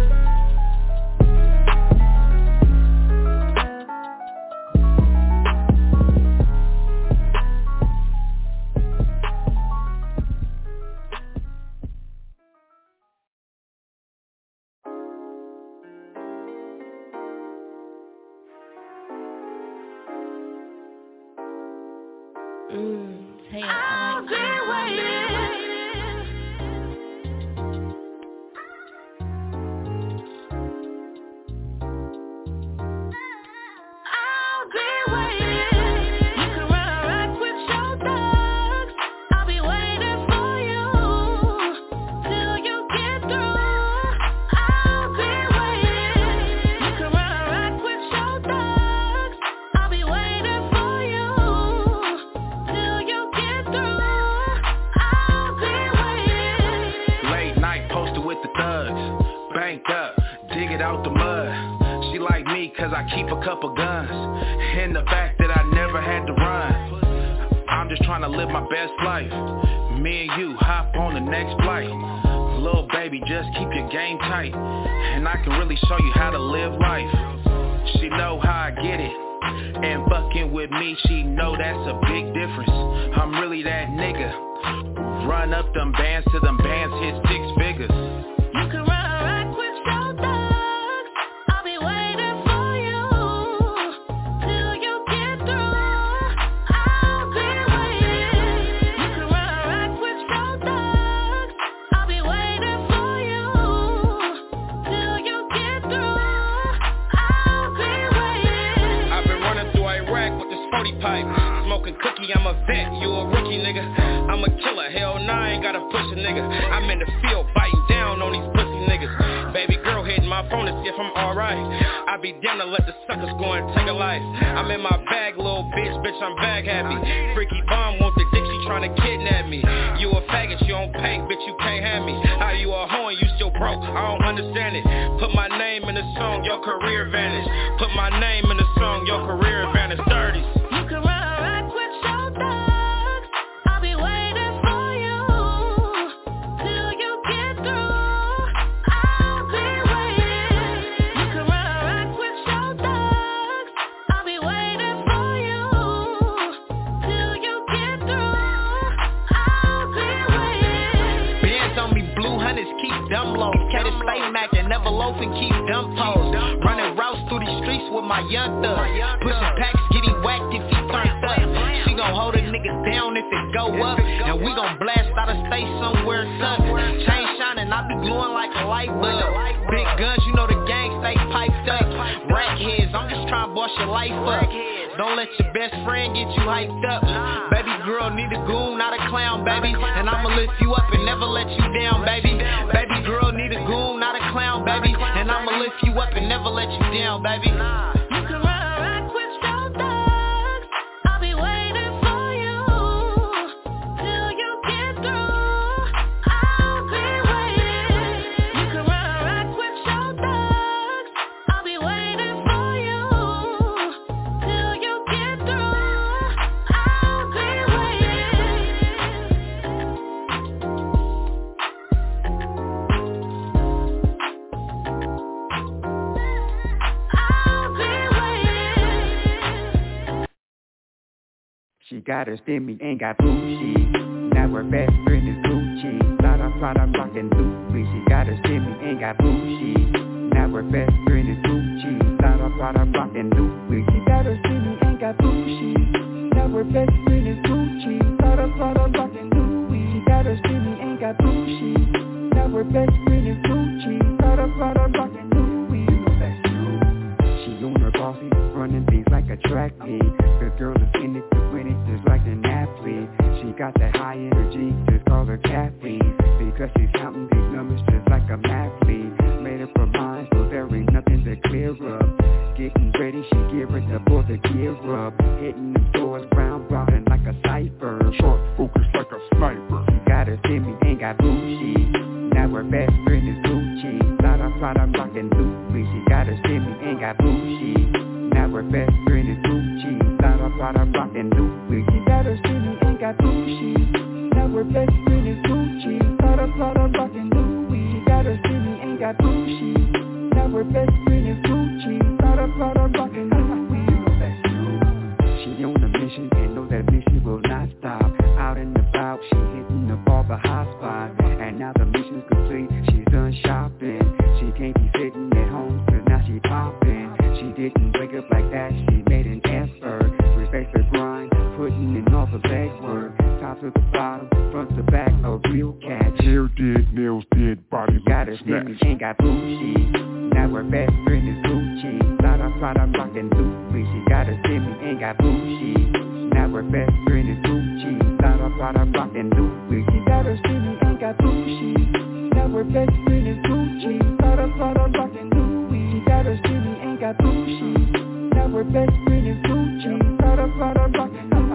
[SPEAKER 33] Really that nigga. Run up them bands till them bands hit six figures.
[SPEAKER 34] You can run a rock with your thugs. I'll be waiting for you till you get through. I'll be waiting. You can run a rock with your thugs. I'll be waiting for you till you get through. I'll be waiting.
[SPEAKER 35] I've been running through Iraq with this 40 pipe. Smoking cookie, I'm a vet, you in the field biting down on these pussy niggas. Baby girl hitting my phone to see if I'm alright. I be down to let the suckers go and take a life. I'm in my bag, little bitch, bitch, I'm bag happy. Freaky bomb want the dick, she tryna kidnap me. You a faggot, you don't pay, bitch, you can't have me. How you a hoe and you still broke? I don't understand it. Put my name in the song, your career vanish. Put my name in the song, your career vanish. 30s.
[SPEAKER 36] And keep them poles. Running routes through the streets with my young thug. Pushing packs, getting whacked if he turned up. She gon' hold a nigga down if it go up. And we gon' blast out of state somewhere tucked. Chain shining, I be glowing like a light bulb. Big guns, you know the gang stay piped up. Rack heads, I'm just trying to boss your life up. Don't let your best friend get you hyped up. Baby girl need a goon, not a clown, baby. And I'ma lift you up and never let you down. Baby Never let you down, baby.
[SPEAKER 37] Got her stimmy, ain't got booty. Now her best friend is Gucci. Lot of Prada rockin' Louis. She got her stimmy, ain't got booty. Now her best friend is Gucci. Lot of Prada rockin' Louis. She got her stimmy, ain't got booty. Now her best friend is Gucci. Lot of Prada rockin' Louis. She got her stimmy, ain't got booty. Now her best friend is Gucci. Lot of Prada rockin' Louis. She on her bossy, running things like a track meet. The girl is got that high energy, just call her caffeine. Because she's counting these numbers just like a mathlete. Made up her mind, so there ain't nothing to clear up. Getting ready, she gearing up for the gear up. Hitting the stores, round robin like a cipher. Short focus like a sniper. She got her Timmy, ain't got Gucci. Now her best friend is Gucci. Lot of Prada rockin' Louis. She got her Timmy, ain't got Gucci. Now her best got Gucci. Now her best friend is Gucci. Lot of Prada rockin' Louis. She on a mission and know that mission will not stop. Out and about, she hitting up all the hot spots. And now the mission's complete, she's done shopping. She can't be sitting at home, cause now she popping. She didn't wake up like that, she made an effort. Respect the grind, putting in all the legwork. Top to the bottom, front to back, a real catch.
[SPEAKER 31] Hair did, nails did, body
[SPEAKER 37] Got her stimmy, ain't got Gucci. Now her best friend is Gucci. Lot of Prada rockin' Louis. She got her stimmy, ain't got Gucci. Now her best friend is Gucci. Lot of Prada rockin' Louis. She got her stimmy, ain't got Gucci. Now her best friend is Gucci. Lot of Prada rockin' Louis. She got her stimmy, ain't got Gucci. Now her best friend is Gucci. Lot of Prada rockin' Louis.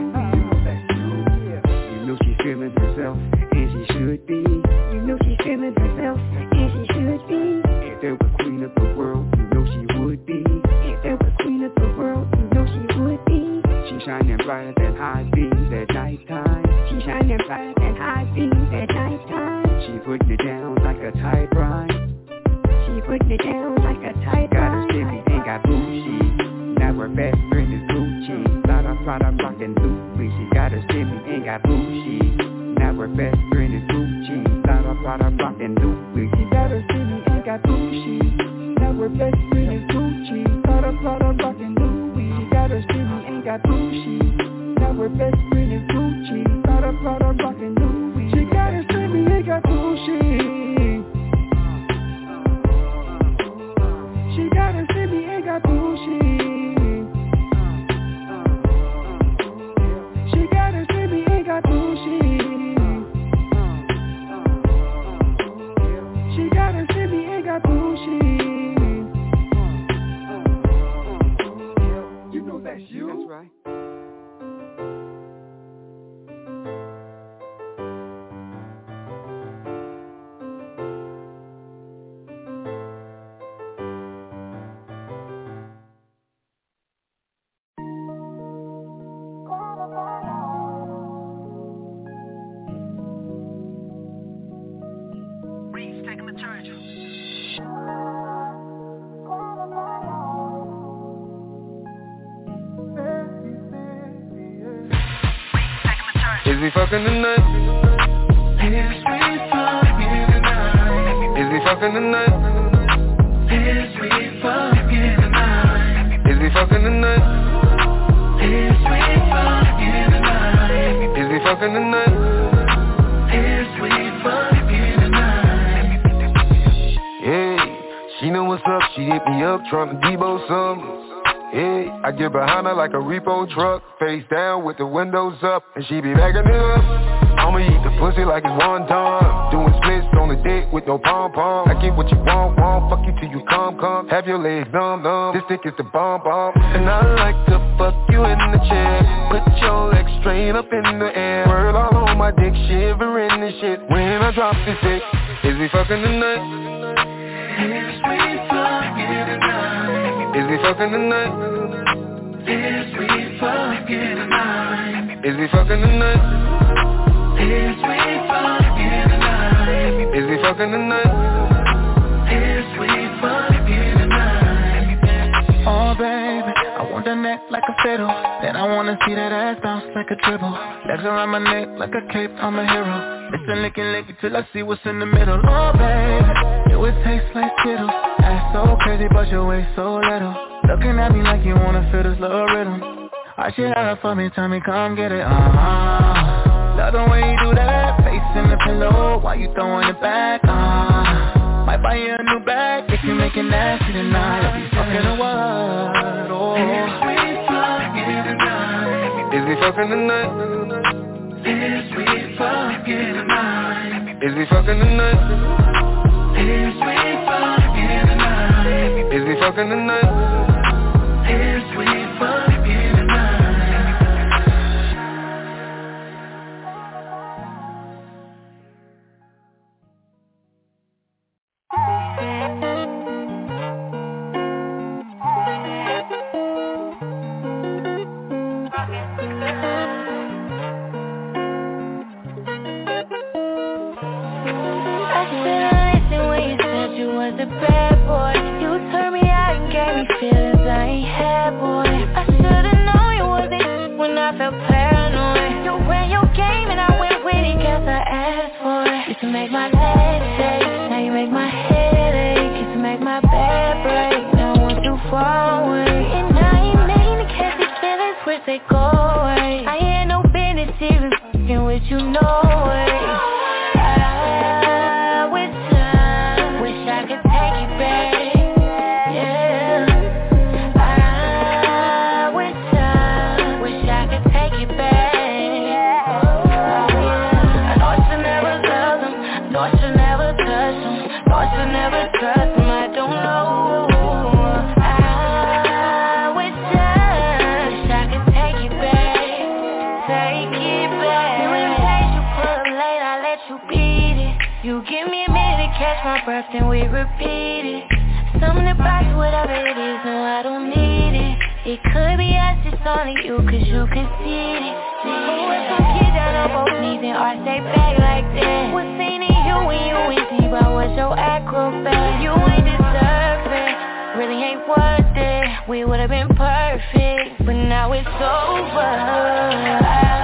[SPEAKER 37] She's feeling herself, and she should be. You know she's feeling herself, and she should be. If there was queen of the world, you know she would be. If there was queen of the world, you know she would be. She shining brighter than high beams at nighttime. She shining brighter than high beams at nighttime. She putting it down like a tight rhyme. She putting it down like a tight Got a stimmy, ain't got Gucci. Now her best friend is Gucci. Lot of Prada rockin' Louis. She got a stimmy, ain't got Gucci with best friend is Gucci. Thought I thought I rocked and Louis. She got her city ain't got Gucci. Now her best friend is Gucci. Thought I thought I rocked and Louis. She got her city ain't got Gucci. Now her best friend is Gucci. Thought I thought I rocked and Louis. She got her city ain't got Gucci.
[SPEAKER 38] Fucking tonight? Is we fucking tonight? Is we fucking tonight? Is we fucking tonight? Is we fucking tonight? Is we fucking tonight? Hey, she know what's up, she hit me up trying to debo some. Hey, I get behind her like a repo truck, face down with the windows up, and she be backing it up. I'ma eat the pussy like it's one time. Doing splits on the dick with no pom pom. I get what you want, want, fuck you till you come, come. Have your legs numb, numb. This dick is the bomb, bomb. And I like to fuck you in the chair. Put your legs straight up in the air. Word all on my dick, shivering and shit. When I drop this dick, is we fucking tonight? Is we fucking tonight? Is we fucking tonight? Is we fucking tonight? Is we fucking tonight? Is we fucking tonight? Is we fucking tonight? Is we fucking tonight?
[SPEAKER 39] Oh baby, I want that neck like a fiddle Then
[SPEAKER 21] I wanna see that ass bounce like a dribble Legs around my neck like a cape, I'm a hero Listen, licky, licky till I see what's in the middle Oh babe, it would taste like Skittles Ass so crazy but your waist so little Looking at me like you wanna feel this little rhythm I should have for me, tell me come get it, uh-huh Love the way you do that, face in the pillow While you throwing it back, uh Might buy you a new bag if you make it nasty tonight I'll be fucking a what, oh
[SPEAKER 38] Is we fucking tonight?
[SPEAKER 40] Is we fucking tonight?
[SPEAKER 38] Is we fucking tonight?
[SPEAKER 40] Is we fucking tonight?
[SPEAKER 38] Is we fucking tonight?
[SPEAKER 34] Arch they back like that? What's seen in you when you ain't see about what's your acrobat? You ain't deserve it, really ain't worth it. We would've been perfect, but now it's over.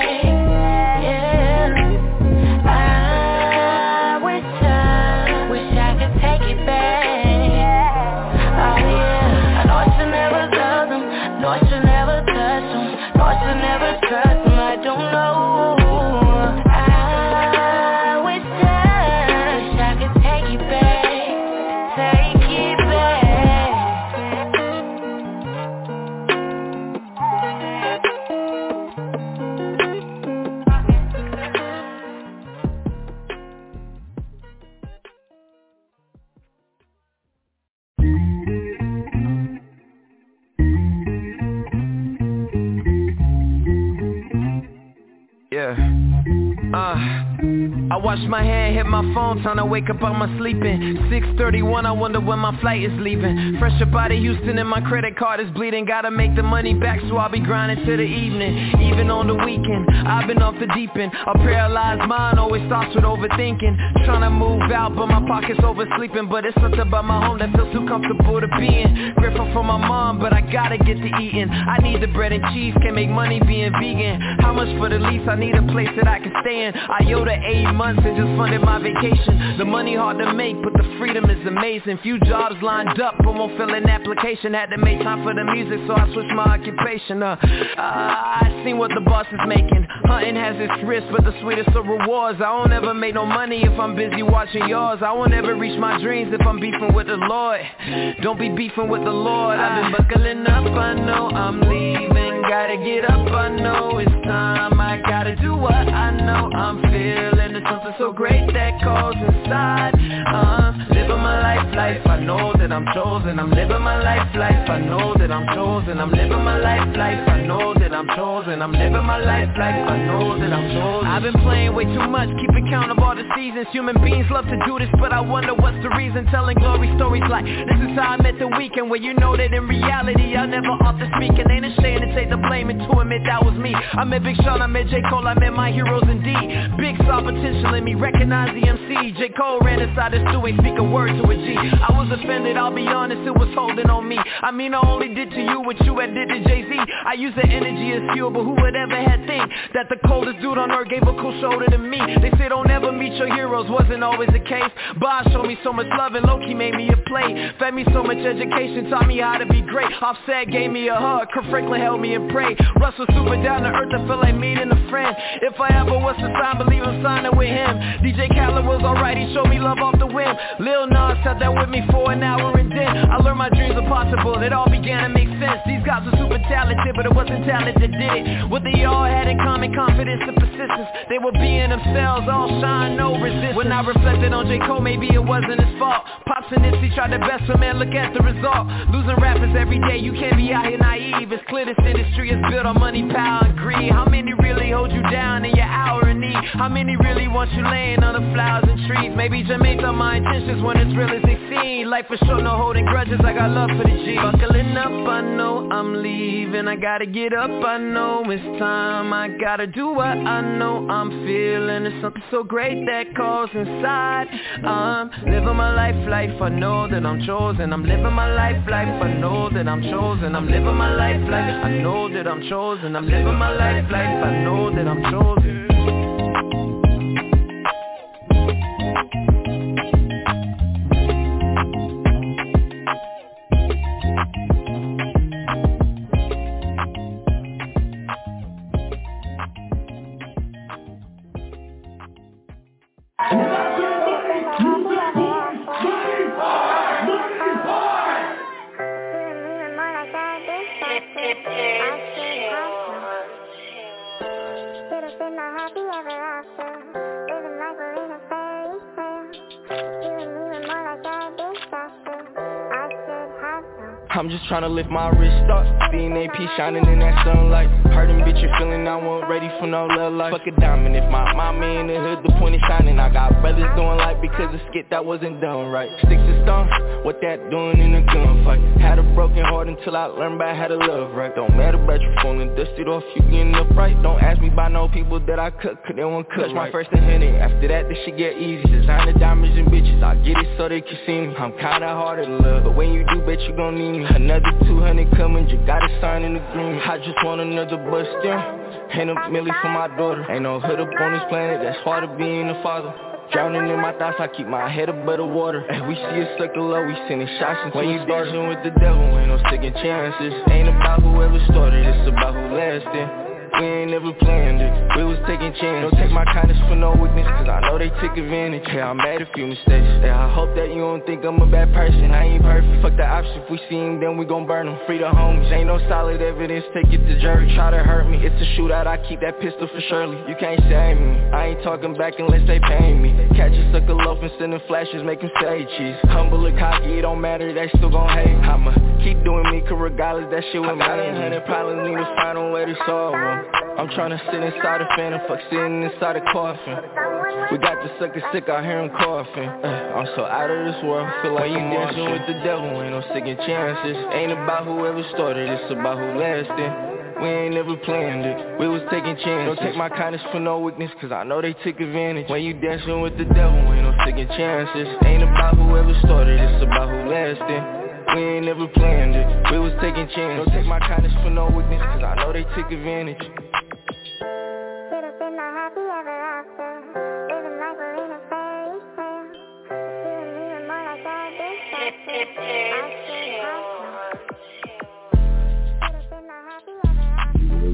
[SPEAKER 34] never trust Yeah.
[SPEAKER 20] Uh, I watch my hand hit my phone, trying to wake up out my sleeping. 6:31, I wonder when my flight is leaving. Fresh up out of Houston and my credit card is bleeding. Gotta make the money back, so I'll be grinding till the evening. Even on the weekend, I've been off the deep end. A paralyzed mind always starts with overthinking. Trying to move out, but my pocket's oversleeping. But it's something about my home that feels too comfortable to be in. Grateful for my mom, but I gotta get to eating. I need the bread and cheese, can't make money being vegan. How much for the lease? I need a place that I can stay in. IOTA eight months and just funded my vacation. The money hard to make, but the freedom is amazing. Few jobs lined up, but won't fill an application. Had to make time for the music, so I switched my occupation. Uh, I seen what the boss is making. Hunting has its risks, but the sweetest of rewards. I won't ever make no money if I'm busy watching yours. I won't ever reach my dreams if I'm beefing with the Lord. Don't be beefing with the Lord. I've been buckling up, I know I'm leaving Gotta get up, I know it's time. I gotta do what I know. I'm feeling There's something so great that calls inside. Uh, Living my life, life. I know that I'm chosen. I'm living my life, life. I know that I'm chosen. I'm living my life, life. I know that I'm chosen. I'm living my life, life. I know that I'm chosen. I've been playing way too much Keeping count of all the seasons. Human beings love to do this But I wonder what's the reason. Telling glory stories like This is how I met the Weeknd Where you know that in reality I never off the speaking Ain't ashamed to take the blame And to admit that was me. I met Big Sean, I met J. Cole I met my heroes indeed. Big saw potential in me Recognize the MC J. Cole ran inside the stew Ain't speak a word to a G. I was offended, I'll be honest It was holding on me. I mean I only did to you what you had did to Jay-Z. I used the energy as fuel But who would ever had think That the coldest dude on earth gave a cool shoulder to me? They say don't ever meet your heroes Wasn't always the case. Bob showed me so much love and Loki made me a play. Fed me so much education Taught me how to be great. Offset gave me a hug Kirk Franklin held me prayed Russell super down to earth I feel like meeting a friend. If I ever was to sign Believe I'm signing with him. DJ Khaled was alright He showed me love off the whim. Lil Nas sat there with me for an hour and then I learned my dreams are possible It all began to make sense. These guys were super talented But it wasn't talent that did it? What they all had in common Confidence and persistence. They were being themselves All shine, no resistance. When I reflected on J. Cole Maybe it wasn't his fault. Pops and Nipsey tried their best But man, look at the result. Losing rappers every day You can't be out here naive. It's clear this industry is built on money, power, and greed How many really hold you down in your hour? How many really want you laying on the flowers and trees? Maybe Jamaica, my intentions when it's real as they seem Life is short, no holding grudges. I got love for the G. Buckling up, I know I'm leaving. I gotta get up, I know it's time. I gotta do what I know I'm feeling. It's something so great that calls inside. I'm living my life, life. I know that I'm chosen. I'm living my life, life. I know that I'm chosen. I'm living my life, life. I know that I'm chosen. I'm living my life, life. I know that I'm chosen Bye.
[SPEAKER 41] I'm just tryna lift my wrist up. Seeing AP shining in that sunlight. Heard them bitches feeling I wasn't ready for no love life. Fuck a diamond if my mama in the hood the point is shining. I got brothers doing like because of skit that wasn't done right. Sticks and stones, what that doing in a gunfight? Had a broken heart until I learned about how to love right. Don't matter about you falling dusted off you getting upright Don't ask me about no people that I cut cause they won't cut. My first and honey After that this shit get easy. Designer diamonds and bitches I get it so they can see me. I'm kinda hard to love But when you do bet you gon' need me Another 200 coming, you gotta sign in the green. I just want another bus down Ain't a milli for my daughter. Ain't no hood up on this planet, that's hard to being a father. Drowning in my thoughts, I keep my head above the water. And we see a sucker low, we sending shots into When you dancing with the devil, ain't no second chances. Ain't about whoever started, it's about who lasted we ain't never planned it, we was taking chances. Don't take my kindness for no weakness, cause I know they took advantage. Yeah, I made a few mistakes, yeah, I hope that you don't think I'm a bad person. I ain't perfect, fuck the option, if we see him then we gon' burn him Free the homies, ain't no solid evidence, take it to jury. Try to hurt me, it's a shootout, I keep that pistol for Shirley. You can't save me, I ain't talking back unless they pay me. Catch a sucker loaf and send flashes, make him say cheese Humble or cocky, it don't matter, they still gon' hate. I'ma keep doing me, cause regardless that shit with me hundred problems need to find a way to solve them I'm tryna sit inside a phantom, fuck sitting inside a coffin. We got the sucker sick, I hear him coughing uh, I'm so out of this world, feel like you dancing with the devil Ain't no second chances, ain't about whoever started, it's about who lasted. We ain't never planned it, we was taking chances. Don't take my kindness for no weakness, cause I know they took advantage. When you dancing with the devil, ain't no second chances. Ain't about whoever started, it's about who lasted we ain't never planned it, we was taking chances. Don't take my kindness for no weakness, cause I know they took advantage.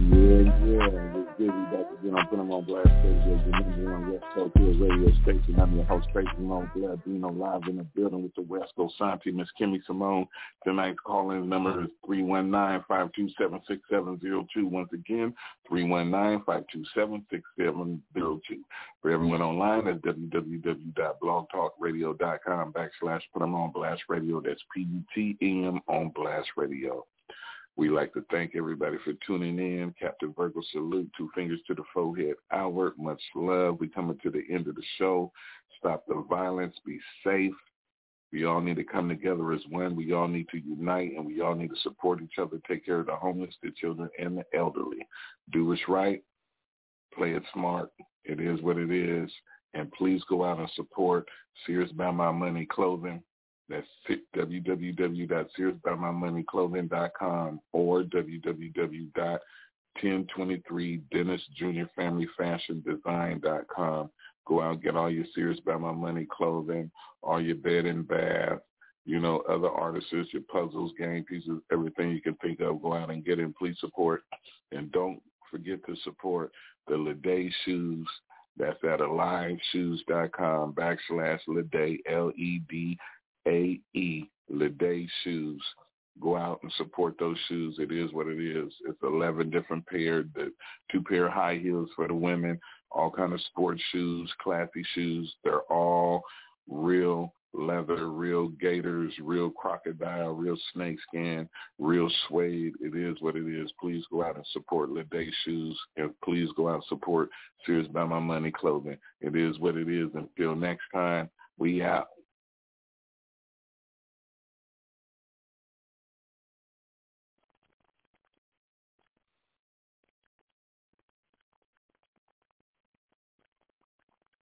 [SPEAKER 2] Yeah, yeah. Busy back again. I'm putting on blast radio, the number one West Coast Hill radio station. I'm your host, Tracy Simone Blood, being live in the building with the West Coast Santi, Miss Kimmy Simone. Tonight's call-in number is 319-527-6702. Once again, 319-527-6702. For everyone online, that's www.blogtalkradio.com backslash put them on blast radio. That's P-U-T-M on blast radio. We'd like to thank everybody for tuning in. Captain Virgo salute, two fingers to the forehead, Albert, much love. We coming to the end of the show. Stop the violence, be safe. We all need to come together as one. We all need to unite and we all need to support each other, take care of the homeless, the children, and the elderly. Do what's right. Play it smart. It is what it is. And please go out and support Sears Buy My Money Clothing. That's www.searsbymymoneyclothing.com or www.1023dennisjrfamilyfashiondesign.com. Go out and get all your Sears by My Money clothing, all your bed and bath, you know, other artists, your puzzles, game pieces, everything you can think of. Go out and get it. Please support. And don't forget to support the Lede Shoes. That's at aliveshoes.com backslash Lede, L-E-D a-E, Lede Shoes. Go out and support those shoes. It is what it is. It's 11 different pair, the two pair high heels for the women, all kind of sports shoes, classy shoes. They're all real leather, real gators, real crocodile, real snakeskin, real suede. It is what it is. Please go out and support Lede Shoes and please go out and support Sears by My Money Clothing. It is what it is. Until next time, we out.